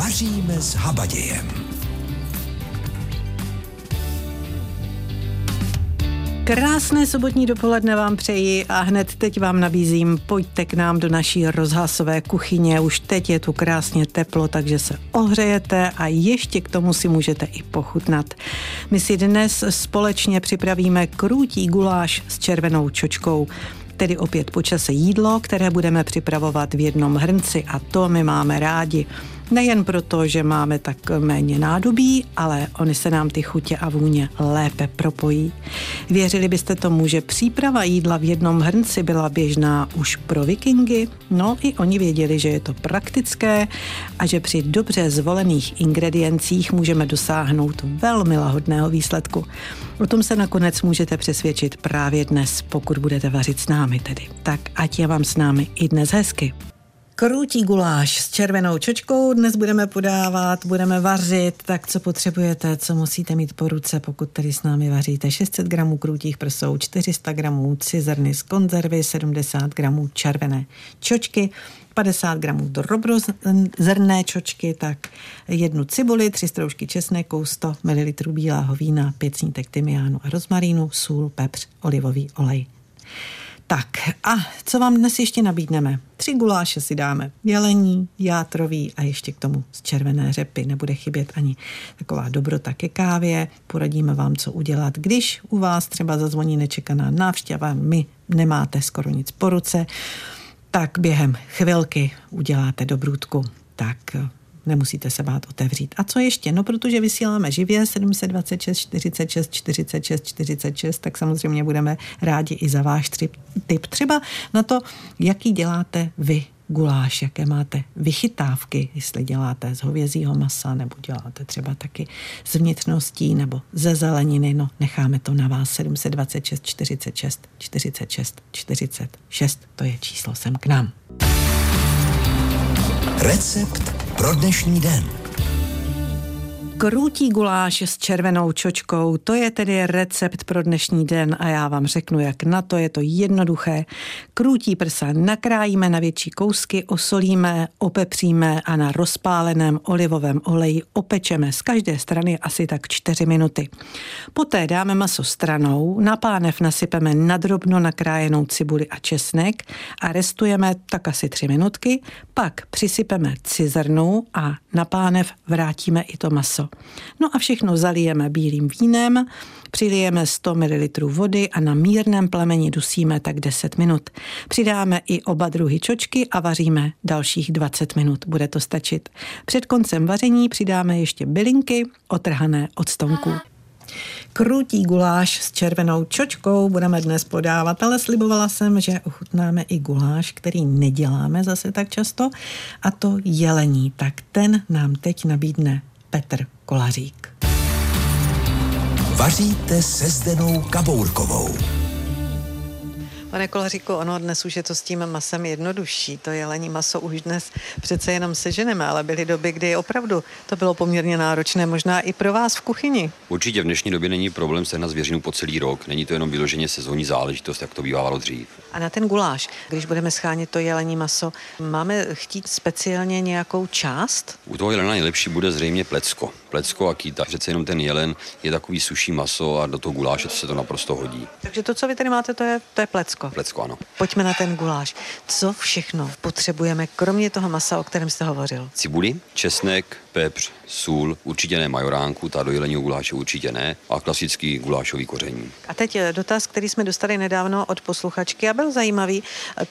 Vaříme s habadějem. Krásné sobotní dopoledne vám přeji a hned teď vám nabízím, pojďte k nám do naší rozhlasové kuchyně. Už teď je tu krásně teplo, takže se ohřejete a ještě k tomu si můžete i pochutnat. My si dnes společně připravíme krůtí guláš s červenou čočkou tedy opět počase jídlo, které budeme připravovat v jednom hrnci a to my máme rádi. Nejen proto, že máme tak méně nádobí, ale oni se nám ty chutě a vůně lépe propojí. Věřili byste tomu, že příprava jídla v jednom hrnci byla běžná už pro vikingy? No i oni věděli, že je to praktické a že při dobře zvolených ingrediencích můžeme dosáhnout velmi lahodného výsledku. O tom se nakonec můžete přesvědčit právě dnes, pokud budete vařit s námi tedy. Tak ať je vám s námi i dnes hezky. Krutí guláš s červenou čočkou dnes budeme podávat, budeme vařit, tak co potřebujete, co musíte mít po ruce, pokud tedy s námi vaříte. 600 gramů krutích prsou, 400 gramů cizrny z konzervy, 70 gramů červené čočky, 50 gramů drobnozrné čočky, tak jednu cibuli, tři stroužky česneku, 100 ml bílého vína, 5 snítek tymiánu a rozmarínu, sůl, pepř, olivový olej. Tak a co vám dnes ještě nabídneme? Tři guláše si dáme. Jelení, játrový a ještě k tomu z červené řepy. Nebude chybět ani taková dobrota ke kávě. Poradíme vám, co udělat, když u vás třeba zazvoní nečekaná návštěva, my nemáte skoro nic po ruce, tak během chvilky uděláte dobrůdku. Tak nemusíte se bát otevřít. A co ještě? No, protože vysíláme živě 726 46 46 46, tak samozřejmě budeme rádi i za váš tip. Třeba na to, jaký děláte vy guláš, jaké máte vychytávky, jestli děláte z hovězího masa, nebo děláte třeba taky z vnitřností, nebo ze zeleniny, no necháme to na vás 726 46 46 46, to je číslo sem k nám. Recept pro dnešní den. Krutí guláš s červenou čočkou, to je tedy recept pro dnešní den a já vám řeknu, jak na to je to jednoduché. Krutí prsa nakrájíme na větší kousky, osolíme, opepříme a na rozpáleném olivovém oleji opečeme z každé strany asi tak 4 minuty. Poté dáme maso stranou, na pánev nasypeme nadrobno nakrájenou cibuli a česnek a restujeme tak asi 3 minutky, pak přisypeme cizrnu a na pánev vrátíme i to maso. No a všechno zalijeme bílým vínem, přilijeme 100 ml vody a na mírném plameni dusíme tak 10 minut. Přidáme i oba druhy čočky a vaříme dalších 20 minut. Bude to stačit. Před koncem vaření přidáme ještě bylinky otrhané od stonků. Krutí guláš s červenou čočkou budeme dnes podávat, ale slibovala jsem, že ochutnáme i guláš, který neděláme zase tak často, a to jelení. Tak ten nám teď nabídne Petr Kolařík. Vaříte se Zdenou Kabourkovou. Pane Kolaříku, ono dnes už je to s tím masem jednodušší. To jelení maso už dnes přece jenom seženeme, ale byly doby, kdy opravdu to bylo poměrně náročné, možná i pro vás v kuchyni. Určitě v dnešní době není problém sehnat zvěřinu po celý rok. Není to jenom vyloženě sezónní záležitost, jak to bývalo dřív. A na ten guláš, když budeme schánit to jelení maso, máme chtít speciálně nějakou část? U toho jelena nejlepší bude zřejmě plecko. Plecko a kýta. Přece jenom ten jelen je takový suší maso a do toho guláše se to naprosto hodí. Takže to, co vy tady máte, to je, to je plecko. Plecko, ano. Pojďme na ten guláš. Co všechno potřebujeme, kromě toho masa, o kterém jste hovořil? Cibuli, česnek, pepř, sůl, určitě ne majoránku, ta do jelení guláše určitě ne, a klasický gulášový koření. A teď dotaz, který jsme dostali nedávno od posluchačky a byl zajímavý.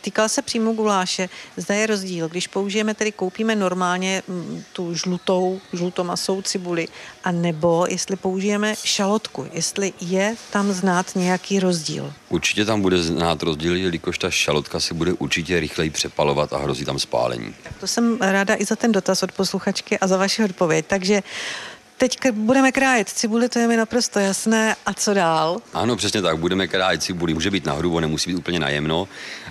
Týkal se přímo guláše. Zda je rozdíl, když použijeme, tedy koupíme normálně mm, tu žlutou, žlutomasou cibuli, a nebo jestli použijeme šalotku, jestli je tam znát nějaký rozdíl. Určitě tam bude znát rozdíl, jelikož ta šalotka se bude určitě rychleji přepalovat a hrozí tam spálení. Tak to jsem ráda i za ten dotaz od posluchačky a za vaši odpověď. Takže Teď budeme krájet cibuli, to je mi naprosto jasné. A co dál? Ano, přesně tak. Budeme krájet cibuli. Může být nahrubo, nemusí být úplně najemno.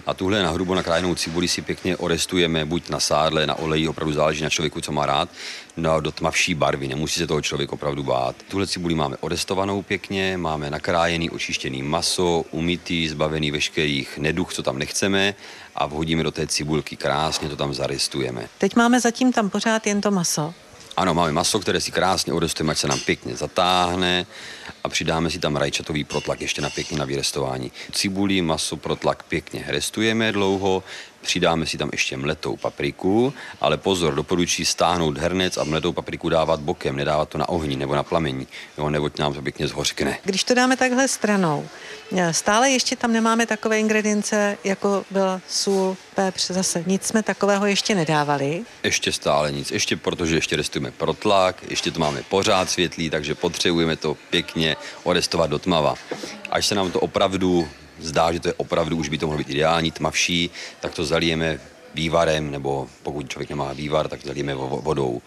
A tuhle nahrubo nakrájenou cibuli si pěkně orestujeme buď na sádle, na oleji, opravdu záleží na člověku, co má rád, no, do tmavší barvy. Nemusí se toho člověk opravdu bát. Tuhle cibuli máme orestovanou pěkně, máme nakrájený, očištěný maso, umytý, zbavený veškerých neduch, co tam nechceme a vhodíme do té cibulky. Krásně to tam zaristujeme. Teď máme zatím tam pořád jen to maso. Ano, máme maso, které si krásně odestujeme, ať se nám pěkně zatáhne a přidáme si tam rajčatový protlak ještě na pěkně na vyrestování. Cibulí, maso, protlak pěkně restujeme dlouho, Přidáme si tam ještě mletou papriku, ale pozor, doporučuji stáhnout hernec a mletou papriku dávat bokem, nedávat to na ohni nebo na plamení, jo, neboť nám to pěkně zhořkne. Když to dáme takhle stranou, eh, stále ještě tam nemáme takové ingredience, jako byl sůl, pepř, zase nic jsme takového ještě nedávali. Ještě stále nic, ještě protože ještě restujeme protlak, ještě to máme pořád světlý, takže potřebujeme to pěkně orestovat do tmava. Až se nám to opravdu zdá, že to je opravdu, už by to mohlo být ideální, tmavší, tak to zalijeme vývarem, nebo pokud člověk nemá vývar, tak zalijeme vodou.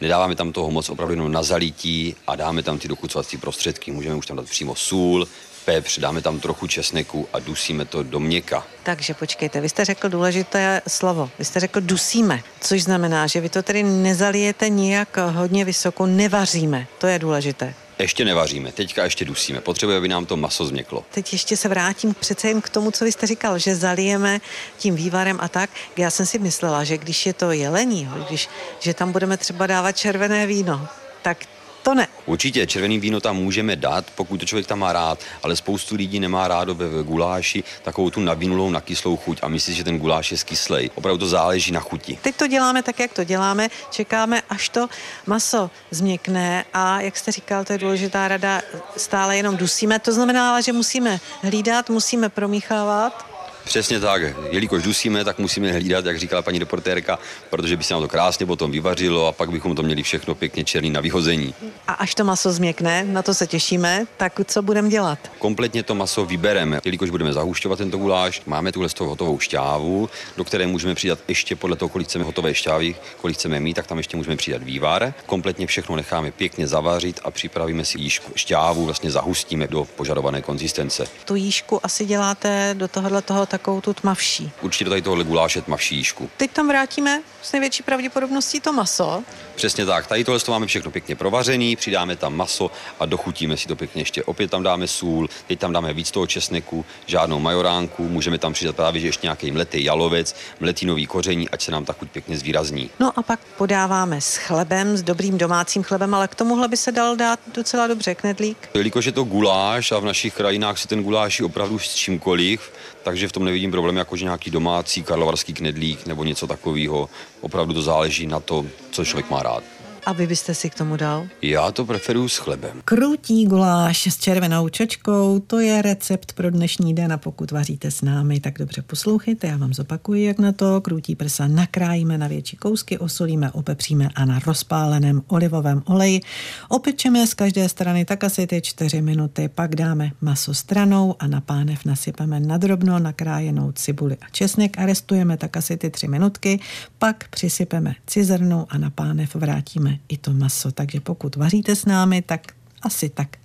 Nedáváme tam toho moc opravdu jenom na zalití a dáme tam ty dokucovací prostředky. Můžeme už tam dát přímo sůl, pepř, dáme tam trochu česneku a dusíme to do měka. Takže počkejte, vy jste řekl důležité slovo. Vy jste řekl dusíme, což znamená, že vy to tedy nezalijete nijak hodně vysoko, nevaříme. To je důležité. Ještě nevaříme, teďka ještě dusíme. Potřebuje, aby nám to maso změklo. Teď ještě se vrátím přece jen k tomu, co vy jste říkal, že zalijeme tím vývarem a tak. Já jsem si myslela, že když je to jelení, když, že tam budeme třeba dávat červené víno, tak to ne. Určitě červený víno tam můžeme dát, pokud to člověk tam má rád, ale spoustu lidí nemá rádo ve guláši takovou tu navinulou, nakyslou chuť a myslí, že ten guláš je skyslej. Opravdu to záleží na chuti. Teď to děláme tak, jak to děláme. Čekáme, až to maso změkne a, jak jste říkal, to je důležitá rada, stále jenom dusíme. To znamená, že musíme hlídat, musíme promíchávat Přesně tak. Jelikož dusíme, tak musíme hlídat, jak říkala paní reportérka, protože by se nám to krásně potom vyvařilo a pak bychom to měli všechno pěkně černý na vyhození. A až to maso změkne, na to se těšíme, tak co budeme dělat? Kompletně to maso vybereme, jelikož budeme zahušťovat tento guláš. Máme tuhle hotovou šťávu, do které můžeme přidat ještě podle toho, kolik chceme hotové šťávy, kolik chceme mít, tak tam ještě můžeme přidat vývar. Kompletně všechno necháme pěkně zavařit a připravíme si jížku. Šťávu vlastně zahustíme do požadované konzistence. Tu jížku asi děláte do tohohle toho takovou tu tmavší. Určitě do tady tohohle guláše tmavší jížku. Teď tam vrátíme s největší pravděpodobností to maso. Přesně tak. Tady tohle to máme všechno pěkně provařený, přidáme tam maso a dochutíme si to pěkně ještě. Opět tam dáme sůl, teď tam dáme víc toho česneku, žádnou majoránku, můžeme tam přidat právě že ještě nějaký mletý jalovec, mletinový koření, ať se nám ta chuť pěkně zvýrazní. No a pak podáváme s chlebem, s dobrým domácím chlebem, ale k tomuhle by se dal dát docela dobře knedlík. Jelikož je to guláš a v našich krajinách se ten guláš opravdu s čímkoliv, takže v tom nevidím problém, jakože nějaký domácí karlovarský knedlík nebo něco takového. Opravdu to záleží na to, co člověk má rád. A vy byste si k tomu dal? Já to preferuji s chlebem. Krutí guláš s červenou čočkou, to je recept pro dnešní den a pokud vaříte s námi, tak dobře poslouchejte, já vám zopakuji, jak na to. Krutí prsa nakrájíme na větší kousky, osolíme, opepříme a na rozpáleném olivovém oleji opečeme z každé strany tak asi ty čtyři minuty, pak dáme maso stranou a na pánev nasypeme nadrobno nakrájenou cibuli a česnek a restujeme tak asi ty tři minutky, pak přisypeme cizrnu a na pánev vrátíme i to maso. Takže pokud vaříte s námi, tak asi tak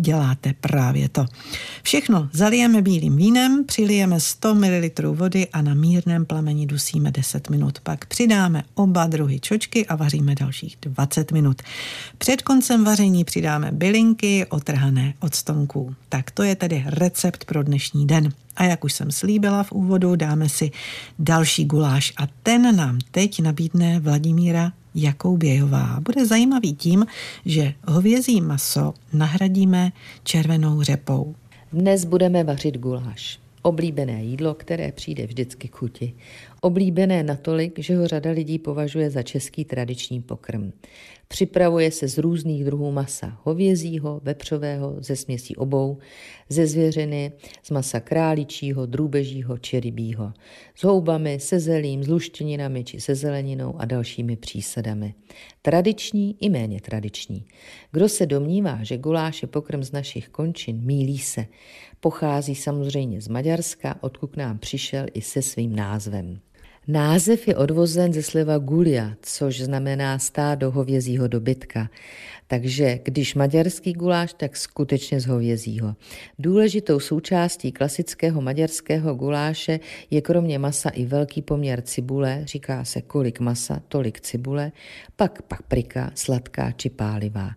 děláte právě to. Všechno zalijeme bílým vínem, přilijeme 100 ml vody a na mírném plameni dusíme 10 minut. Pak přidáme oba druhy čočky a vaříme dalších 20 minut. Před koncem vaření přidáme bylinky otrhané od stonků. Tak to je tedy recept pro dnešní den. A jak už jsem slíbila v úvodu, dáme si další guláš a ten nám teď nabídne Vladimíra Jakoubějová. Bude zajímavý tím, že hovězí maso nahradíme červenou řepou. Dnes budeme vařit guláš. Oblíbené jídlo, které přijde vždycky chuti. Oblíbené natolik, že ho řada lidí považuje za český tradiční pokrm. Připravuje se z různých druhů masa. Hovězího, vepřového, ze směsí obou, ze zvěřiny, z masa králičího, drůbežího či rybího. S houbami, se zelím, s luštěninami či se zeleninou a dalšími přísadami. Tradiční i méně tradiční. Kdo se domnívá, že guláš je pokrm z našich končin, mílí se. Pochází samozřejmě z Maďarska, odkud k nám přišel i se svým názvem. Název je odvozen ze slova gulia, což znamená stádo hovězího dobytka. Takže když maďarský guláš, tak skutečně z hovězího. Důležitou součástí klasického maďarského guláše je kromě masa i velký poměr cibule, říká se kolik masa, tolik cibule, pak paprika, sladká či pálivá.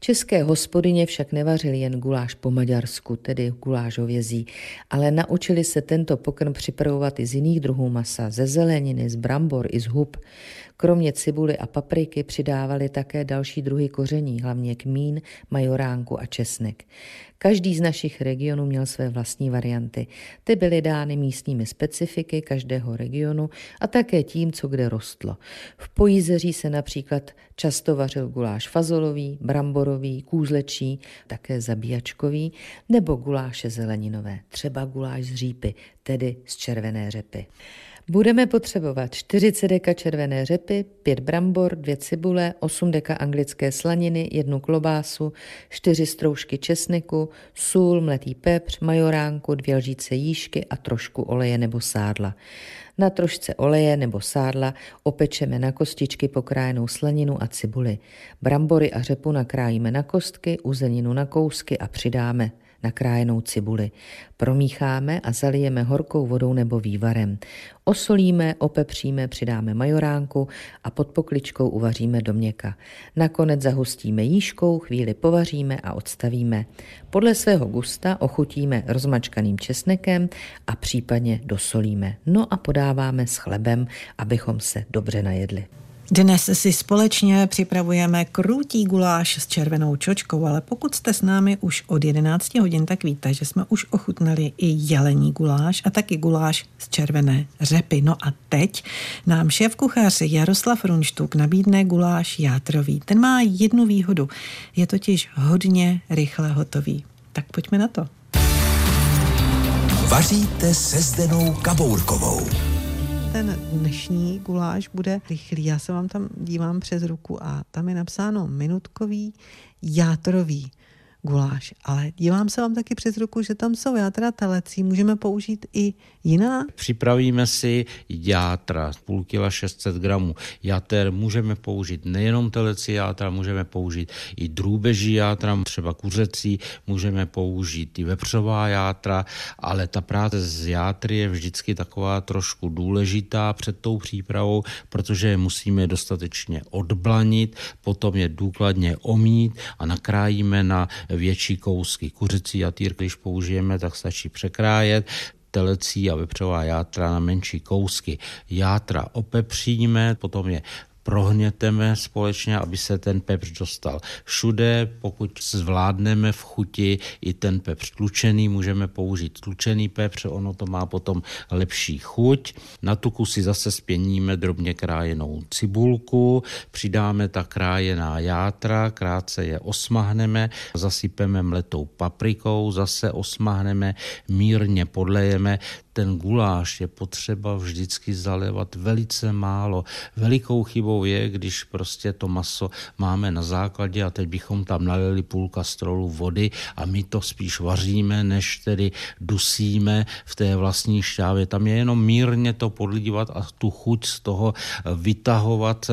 České hospodyně však nevařili jen guláš po maďarsku, tedy guláš hovězí, ale naučili se tento pokrm připravovat i z jiných druhů masa, ze zeleniny, z brambor i z hub. Kromě cibuly a papriky přidávali také další druhy koření, hlavně kmín, majoránku a česnek. Každý z našich regionů měl své vlastní varianty. Ty byly dány místními specifiky každého regionu a také tím, co kde rostlo. V Pojízeří se například často vařil guláš fazolový, bramborový, kůzlečí, také zabíjačkový, nebo guláše zeleninové, třeba guláš z řípy, tedy z červené řepy. Budeme potřebovat 40 deka červené řepy, 5 brambor, 2 cibule, 8 deka anglické slaniny, jednu klobásu, 4 stroužky česneku, sůl, mletý pepř, majoránku, dvě lžíce jížky a trošku oleje nebo sádla. Na trošce oleje nebo sádla opečeme na kostičky pokrájenou slaninu a cibuli. Brambory a řepu nakrájíme na kostky, uzeninu na kousky a přidáme nakrájenou cibuli. Promícháme a zalijeme horkou vodou nebo vývarem. Osolíme, opepříme, přidáme majoránku a pod pokličkou uvaříme do měka. Nakonec zahustíme jížkou, chvíli povaříme a odstavíme. Podle svého gusta ochutíme rozmačkaným česnekem a případně dosolíme. No a podáváme s chlebem, abychom se dobře najedli. Dnes si společně připravujeme krutý guláš s červenou čočkou, ale pokud jste s námi už od 11 hodin, tak víte, že jsme už ochutnali i jelení guláš a taky guláš z červené řepy. No a teď nám šéf kuchař Jaroslav Runštuk nabídne guláš játrový. Ten má jednu výhodu, je totiž hodně rychle hotový. Tak pojďme na to. Vaříte se Zdenou Kabourkovou ten dnešní guláš bude rychlý. Já se vám tam dívám přes ruku a tam je napsáno minutkový játrový guláš. Ale dívám se vám taky přes ruku, že tam jsou játra telecí. Můžeme použít i jiná? Připravíme si játra, půl kila 600 gramů. Jater můžeme použít nejenom teleci játra, můžeme použít i drůbeží játra, třeba kuřecí, můžeme použít i vepřová játra, ale ta práce z játry je vždycky taková trošku důležitá před tou přípravou, protože je musíme dostatečně odblanit, potom je důkladně omít a nakrájíme na větší kousky. Kuřecí jatýr, když použijeme, tak stačí překrájet telecí a vepřová játra na menší kousky. Játra opepříme, potom je prohněteme společně, aby se ten pepř dostal všude. Pokud zvládneme v chuti i ten pepř tlučený, můžeme použít tlučený pepř, ono to má potom lepší chuť. Na tuku si zase spěníme drobně krájenou cibulku, přidáme ta krájená játra, krátce je osmahneme, zasypeme mletou paprikou, zase osmahneme, mírně podlejeme ten guláš je potřeba vždycky zalévat velice málo. Velikou chybou je, když prostě to maso máme na základě a teď bychom tam nalili půl kastrolu vody a my to spíš vaříme, než tedy dusíme v té vlastní šťávě. Tam je jenom mírně to podlívat a tu chuť z toho vytahovat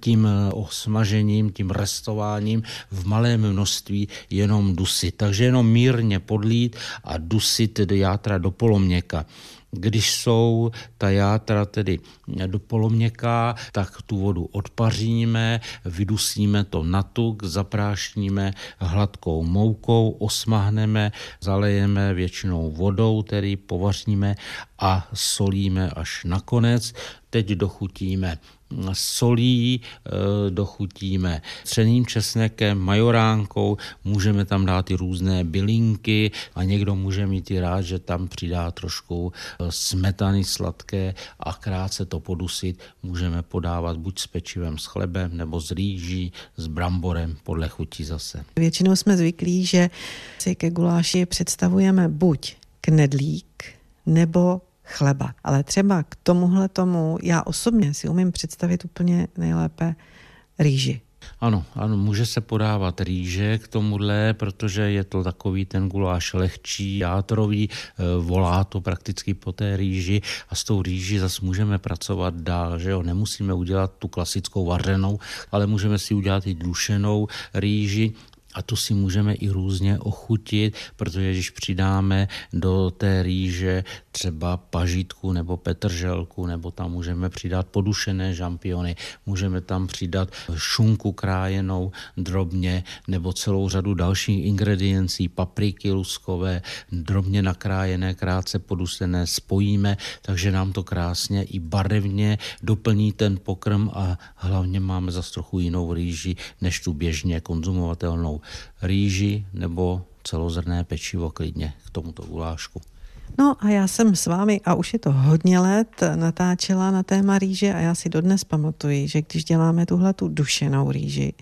tím osmažením, tím restováním v malém množství jenom dusit. Takže jenom mírně podlít a dusit játra do poloměka. Když jsou ta játra tedy do poloměká, tak tu vodu odpaříme, vydusíme to na tuk, zaprášníme hladkou moukou, osmahneme, zalejeme většinou vodou, tedy povaříme a solíme až nakonec. Teď dochutíme solí, eh, dochutíme třeným česnekem, majoránkou, můžeme tam dát i různé bylinky a někdo může mít i rád, že tam přidá trošku eh, smetany sladké a krátce to podusit. Můžeme podávat buď s pečivem s chlebem nebo s rýží, s bramborem, podle chutí zase. Většinou jsme zvyklí, že si ke guláši představujeme buď knedlík nebo chleba. Ale třeba k tomuhle tomu já osobně si umím představit úplně nejlépe rýži. Ano, ano, může se podávat rýže k tomuhle, protože je to takový ten guláš lehčí, játrový, eh, volá to prakticky po té rýži a s tou rýži zase můžeme pracovat dál, že jo, nemusíme udělat tu klasickou vařenou, ale můžeme si udělat i dušenou rýži a tu si můžeme i různě ochutit, protože když přidáme do té rýže třeba pažítku nebo petrželku, nebo tam můžeme přidat podušené žampiony, můžeme tam přidat šunku krájenou drobně, nebo celou řadu dalších ingrediencí, papriky luskové, drobně nakrájené, krátce podusené, spojíme, takže nám to krásně i barevně doplní ten pokrm a hlavně máme za trochu jinou rýži, než tu běžně konzumovatelnou rýži nebo celozrné pečivo klidně k tomuto gulášku. No a já jsem s vámi, a už je to hodně let, natáčela na téma rýže a já si dodnes pamatuji, že když děláme tuhle tu dušenou rýži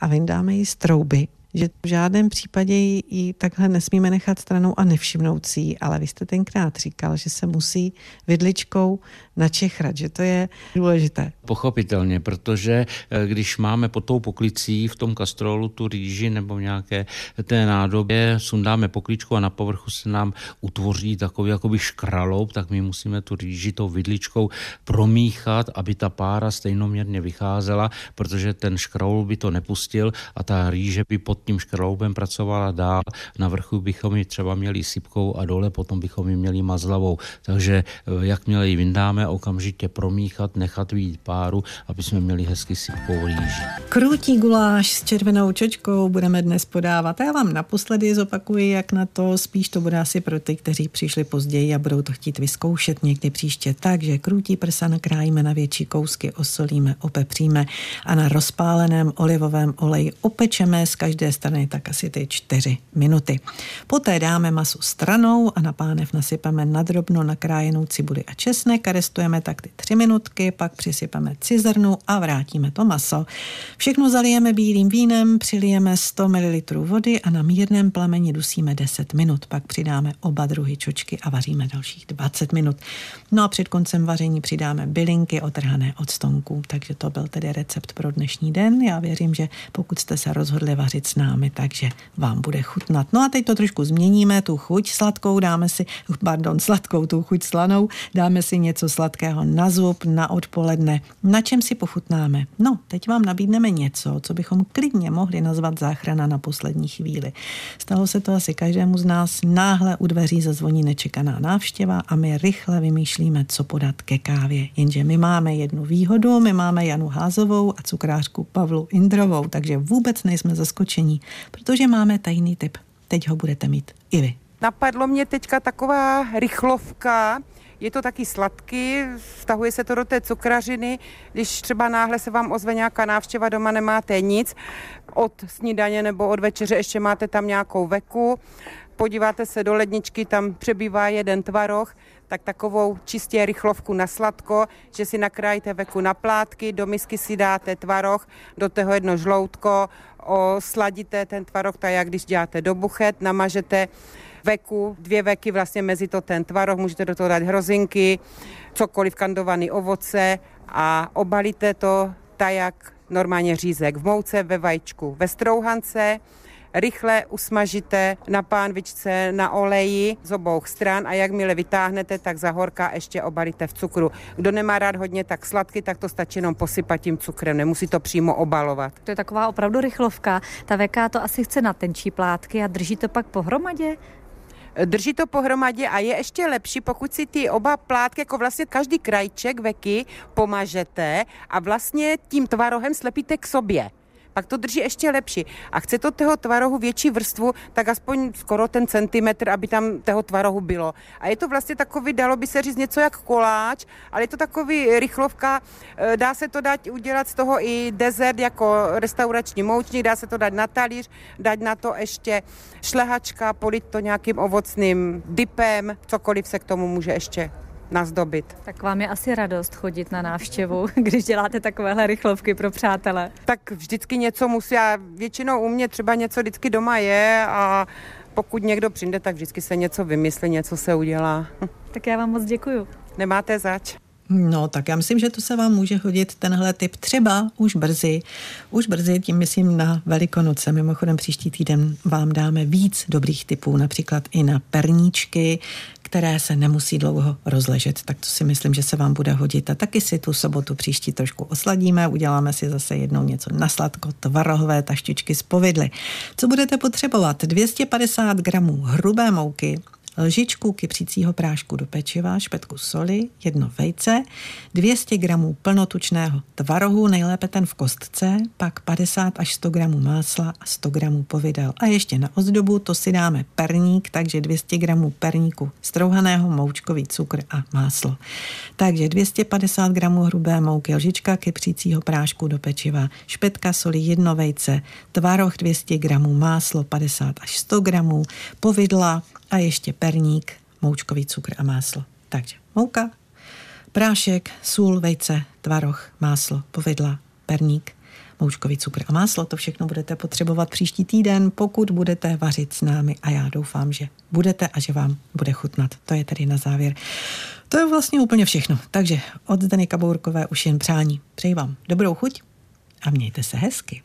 a vyndáme ji z trouby, že v žádném případě ji takhle nesmíme nechat stranou a nevšimnout si ale vy jste tenkrát říkal, že se musí vidličkou načechrat, že to je důležité. Pochopitelně, protože eh, když máme pod tou poklicí v tom kastrolu tu rýži nebo nějaké té nádobě, sundáme pokličku a na povrchu se nám utvoří takový jakoby škraloup, tak my musíme tu rýži tou vidličkou promíchat, aby ta pára stejnoměrně vycházela, protože ten škraloup by to nepustil a ta rýže by pod tím škraloubem pracovala dál. Na vrchu bychom ji třeba měli sypkou a dole potom bychom ji měli mazlavou. Takže eh, jakmile ji vyndáme, okamžitě promíchat, nechat výjít páru, aby jsme měli hezky sypkou rýži. Krutí guláš s červenou čočkou budeme dnes podávat. Já vám naposledy zopakuji, jak na to. Spíš to bude asi pro ty, kteří přišli později a budou to chtít vyzkoušet někdy příště. Takže krutí prsa nakrájíme na větší kousky, osolíme, opepříme a na rozpáleném olivovém oleji opečeme z každé strany tak asi ty čtyři minuty. Poté dáme masu stranou a na pánev nasypeme nadrobno nakrájenou cibuli a česnek a restujeme tak ty tři minutky, pak přisypeme cizrnu a vrátíme to maso. Všechno zalijeme bílým vínem, přilijeme 100 ml vody a na mírném plameni dusíme 10 minut. Pak přidáme oba druhy čočky a vaříme dalších 20 minut. No a před koncem vaření přidáme bylinky otrhané od stonků. Takže to byl tedy recept pro dnešní den. Já věřím, že pokud jste se rozhodli vařit s námi, takže vám bude chutnat. No a teď to trošku změníme, tu chuť sladkou dáme si, pardon, sladkou, tu chuť slanou, dáme si něco sladkého na zub, na odpoledne. Na čem si pochutnáme? No, teď vám nabídneme něco, co bychom klidně mohli nazvat záchrana na poslední chvíli. Stalo se to asi každému z nás, náhle u dveří zazvoní nečekaná návštěva a my rychle vymýšlíme, co podat ke kávě. Jenže my máme jednu výhodu, my máme Janu Házovou a cukrářku Pavlu Indrovou, takže vůbec nejsme zaskočení, protože máme tajný tip. Teď ho budete mít i vy. Napadlo mě teďka taková rychlovka, je to taky sladký, vztahuje se to do té cukrařiny. Když třeba náhle se vám ozve nějaká návštěva, doma nemáte nic, od snídaně nebo od večeře ještě máte tam nějakou veku, podíváte se do ledničky, tam přebývá jeden tvaroh, tak takovou čistě rychlovku na sladko, že si nakrájíte veku na plátky, do misky si dáte tvaroh, do toho jedno žloutko, osladíte ten tvaroh, tak jak když děláte do buchet, namažete veku, dvě veky vlastně mezi to ten tvaroh, můžete do toho dát hrozinky, cokoliv kandovaný ovoce a obalíte to tak, jak normálně řízek v mouce, ve vajíčku, ve strouhance, rychle usmažíte na pánvičce na oleji z obou stran a jakmile vytáhnete, tak za horka ještě obalíte v cukru. Kdo nemá rád hodně tak sladký, tak to stačí jenom posypat tím cukrem, nemusí to přímo obalovat. To je taková opravdu rychlovka. Ta veká to asi chce na tenčí plátky a drží to pak pohromadě? drží to pohromadě a je ještě lepší, pokud si ty oba plátky, jako vlastně každý krajček veky pomažete a vlastně tím tvarohem slepíte k sobě pak to drží ještě lepší. A chce to toho tvarohu větší vrstvu, tak aspoň skoro ten centimetr, aby tam toho tvarohu bylo. A je to vlastně takový, dalo by se říct něco jak koláč, ale je to takový rychlovka, e, dá se to dát udělat z toho i dezert jako restaurační moučník, dá se to dát na talíř, dát na to ještě šlehačka, polit to nějakým ovocným dipem, cokoliv se k tomu může ještě nazdobit. Tak vám je asi radost chodit na návštěvu, když děláte takovéhle rychlovky pro přátele. Tak vždycky něco musí, a většinou u mě třeba něco vždycky doma je a pokud někdo přijde, tak vždycky se něco vymyslí, něco se udělá. Tak já vám moc děkuju. Nemáte zač. No, tak já myslím, že to se vám může hodit tenhle typ třeba už brzy. Už brzy, tím myslím na Velikonoce. Mimochodem příští týden vám dáme víc dobrých typů, například i na perníčky, které se nemusí dlouho rozležet, tak to si myslím, že se vám bude hodit. A taky si tu sobotu příští trošku osladíme, uděláme si zase jednou něco na sladko, tvarohové taštičky z povidly. Co budete potřebovat? 250 gramů hrubé mouky, lžičku kypřícího prášku do pečiva, špetku soli, jedno vejce, 200 gramů plnotučného tvarohu, nejlépe ten v kostce, pak 50 až 100 gramů másla a 100 gramů povidel. A ještě na ozdobu to si dáme perník, takže 200 gramů perníku strouhaného, moučkový cukr a máslo. Takže 250 gramů hrubé mouky, lžička kypřícího prášku do pečiva, špetka soli, jedno vejce, tvaroh 200 gramů, máslo 50 až 100 gramů, povidla a ještě perník, moučkový cukr a máslo. Takže mouka, prášek, sůl, vejce, tvaroh, máslo, povidla, perník, moučkový cukr a máslo. To všechno budete potřebovat příští týden, pokud budete vařit s námi a já doufám, že budete a že vám bude chutnat. To je tedy na závěr. To je vlastně úplně všechno. Takže od Zdeny Kabourkové už jen přání. Přeji vám dobrou chuť a mějte se hezky.